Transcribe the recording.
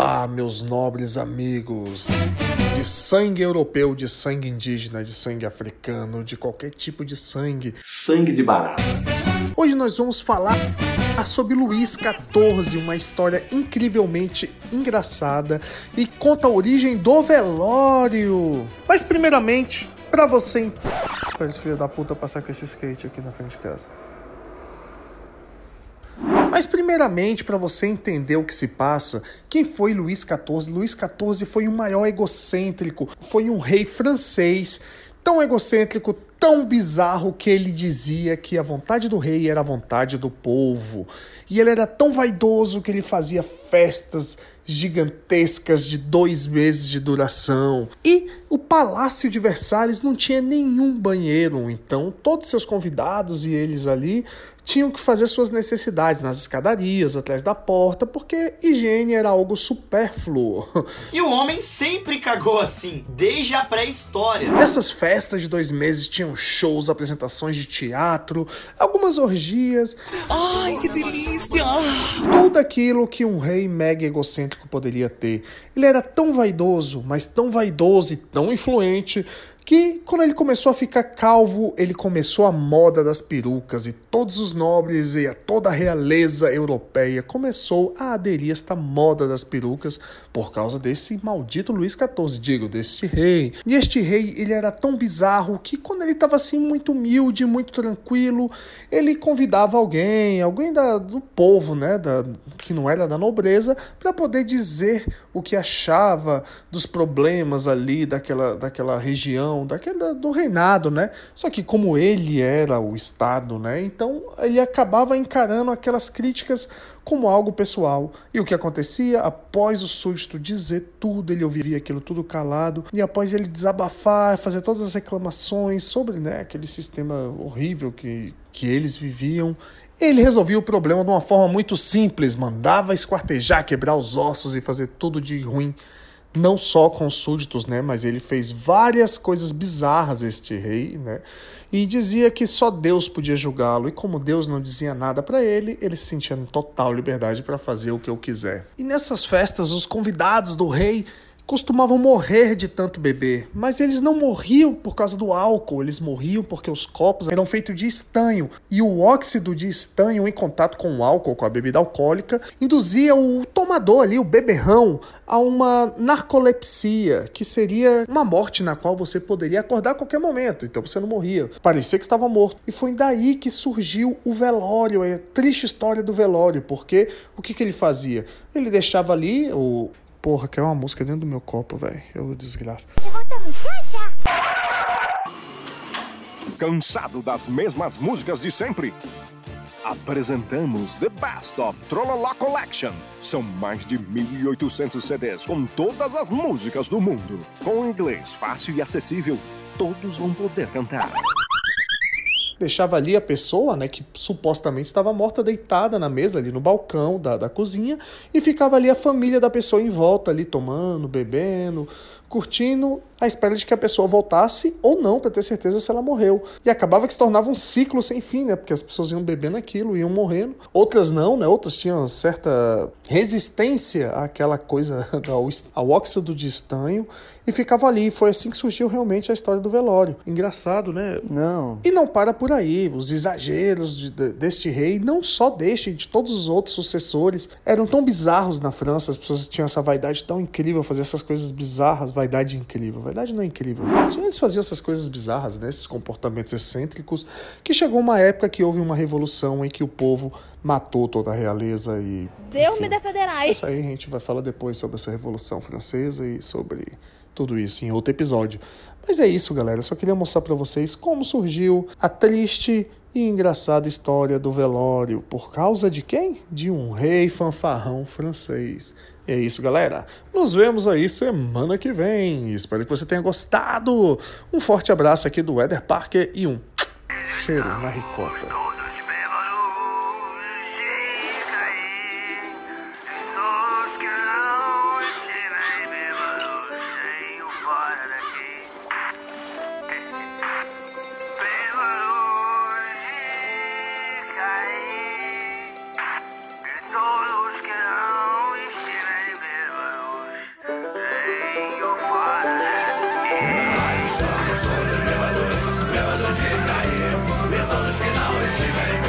Olá, meus nobres amigos de sangue europeu, de sangue indígena, de sangue africano, de qualquer tipo de sangue. Sangue de barata. Hoje nós vamos falar sobre Luís XIV, uma história incrivelmente engraçada e conta a origem do velório. Mas primeiramente, para você, para esse filho da puta passar com esse skate aqui na frente de casa. Mas primeiramente, para você entender o que se passa, quem foi Luís XIV? Luís XIV foi o maior egocêntrico, foi um rei francês, tão egocêntrico, tão bizarro que ele dizia que a vontade do rei era a vontade do povo. E ele era tão vaidoso que ele fazia festas gigantescas de dois meses de duração. E o Palácio de Versalhes não tinha nenhum banheiro, então todos seus convidados e eles ali tinham que fazer suas necessidades nas escadarias, atrás da porta, porque higiene era algo supérfluo. E o homem sempre cagou assim, desde a pré-história. Nessas festas de dois meses tinham shows, apresentações de teatro, algumas orgias. Ai, que delícia! Tudo aquilo que um rei mega egocêntrico poderia ter. Ele era tão vaidoso, mas tão vaidoso e tão influente que quando ele começou a ficar calvo, ele começou a moda das perucas e todos os nobres e toda a realeza europeia começou a aderir a esta moda das perucas por causa desse maldito Luís XIV, digo, deste rei. E este rei, ele era tão bizarro que quando ele estava assim muito humilde, muito tranquilo, ele convidava alguém, alguém da, do povo, né, da, que não era da nobreza, para poder dizer o que achava dos problemas ali daquela, daquela região daquele, do reinado, né? Só que como ele era o Estado, né? Então ele acabava encarando aquelas críticas como algo pessoal. E o que acontecia? Após o súdito dizer tudo, ele ouvia aquilo tudo calado, e após ele desabafar, fazer todas as reclamações sobre né, aquele sistema horrível que, que eles viviam, ele resolvia o problema de uma forma muito simples, mandava esquartejar, quebrar os ossos e fazer tudo de ruim não só com súditos, né, mas ele fez várias coisas bizarras este rei, né? E dizia que só Deus podia julgá-lo e como Deus não dizia nada para ele, ele se sentia em total liberdade para fazer o que eu quiser. E nessas festas os convidados do rei costumavam morrer de tanto beber, mas eles não morriam por causa do álcool, eles morriam porque os copos eram feitos de estanho e o óxido de estanho em contato com o álcool, com a bebida alcoólica, induzia o tomador ali, o beberrão, a uma narcolepsia, que seria uma morte na qual você poderia acordar a qualquer momento, então você não morria, parecia que estava morto. E foi daí que surgiu o velório, a triste história do velório, porque o que, que ele fazia? Ele deixava ali o Porra, quer uma música dentro do meu copo, velho. Eu desgraço. Cansado das mesmas músicas de sempre? Apresentamos The Best of Trolala Collection. São mais de 1.800 CDs com todas as músicas do mundo. Com inglês fácil e acessível, todos vão poder cantar deixava ali a pessoa, né, que supostamente estava morta, deitada na mesa ali no balcão da, da cozinha, e ficava ali a família da pessoa em volta ali tomando, bebendo, curtindo à espera de que a pessoa voltasse ou não, para ter certeza se ela morreu. E acabava que se tornava um ciclo sem fim, né? Porque as pessoas iam bebendo aquilo, iam morrendo. Outras não, né? Outras tinham certa resistência àquela coisa, ao óxido de estanho, e ficava ali. Foi assim que surgiu realmente a história do velório. Engraçado, né? Não. E não para por aí. Os exageros de, de, deste rei, não só deste, de todos os outros sucessores, eram tão bizarros na França. As pessoas tinham essa vaidade tão incrível, fazer essas coisas bizarras, vaidade incrível verdade não é incrível. Eles faziam essas coisas bizarras, né? esses comportamentos excêntricos, que chegou uma época que houve uma revolução em que o povo matou toda a realeza e. Deus me defenderá. Isso aí a gente vai falar depois sobre essa revolução francesa e sobre tudo isso em outro episódio. Mas é isso, galera. Eu só queria mostrar para vocês como surgiu a triste e engraçada história do velório. Por causa de quem? De um rei fanfarrão francês. E é isso, galera. Nos vemos aí semana que vem. Espero que você tenha gostado. Um forte abraço aqui do Eder Parker e um cheiro na ricota. Lesão dos demadores, levadores de cair Meus dos que não estiverem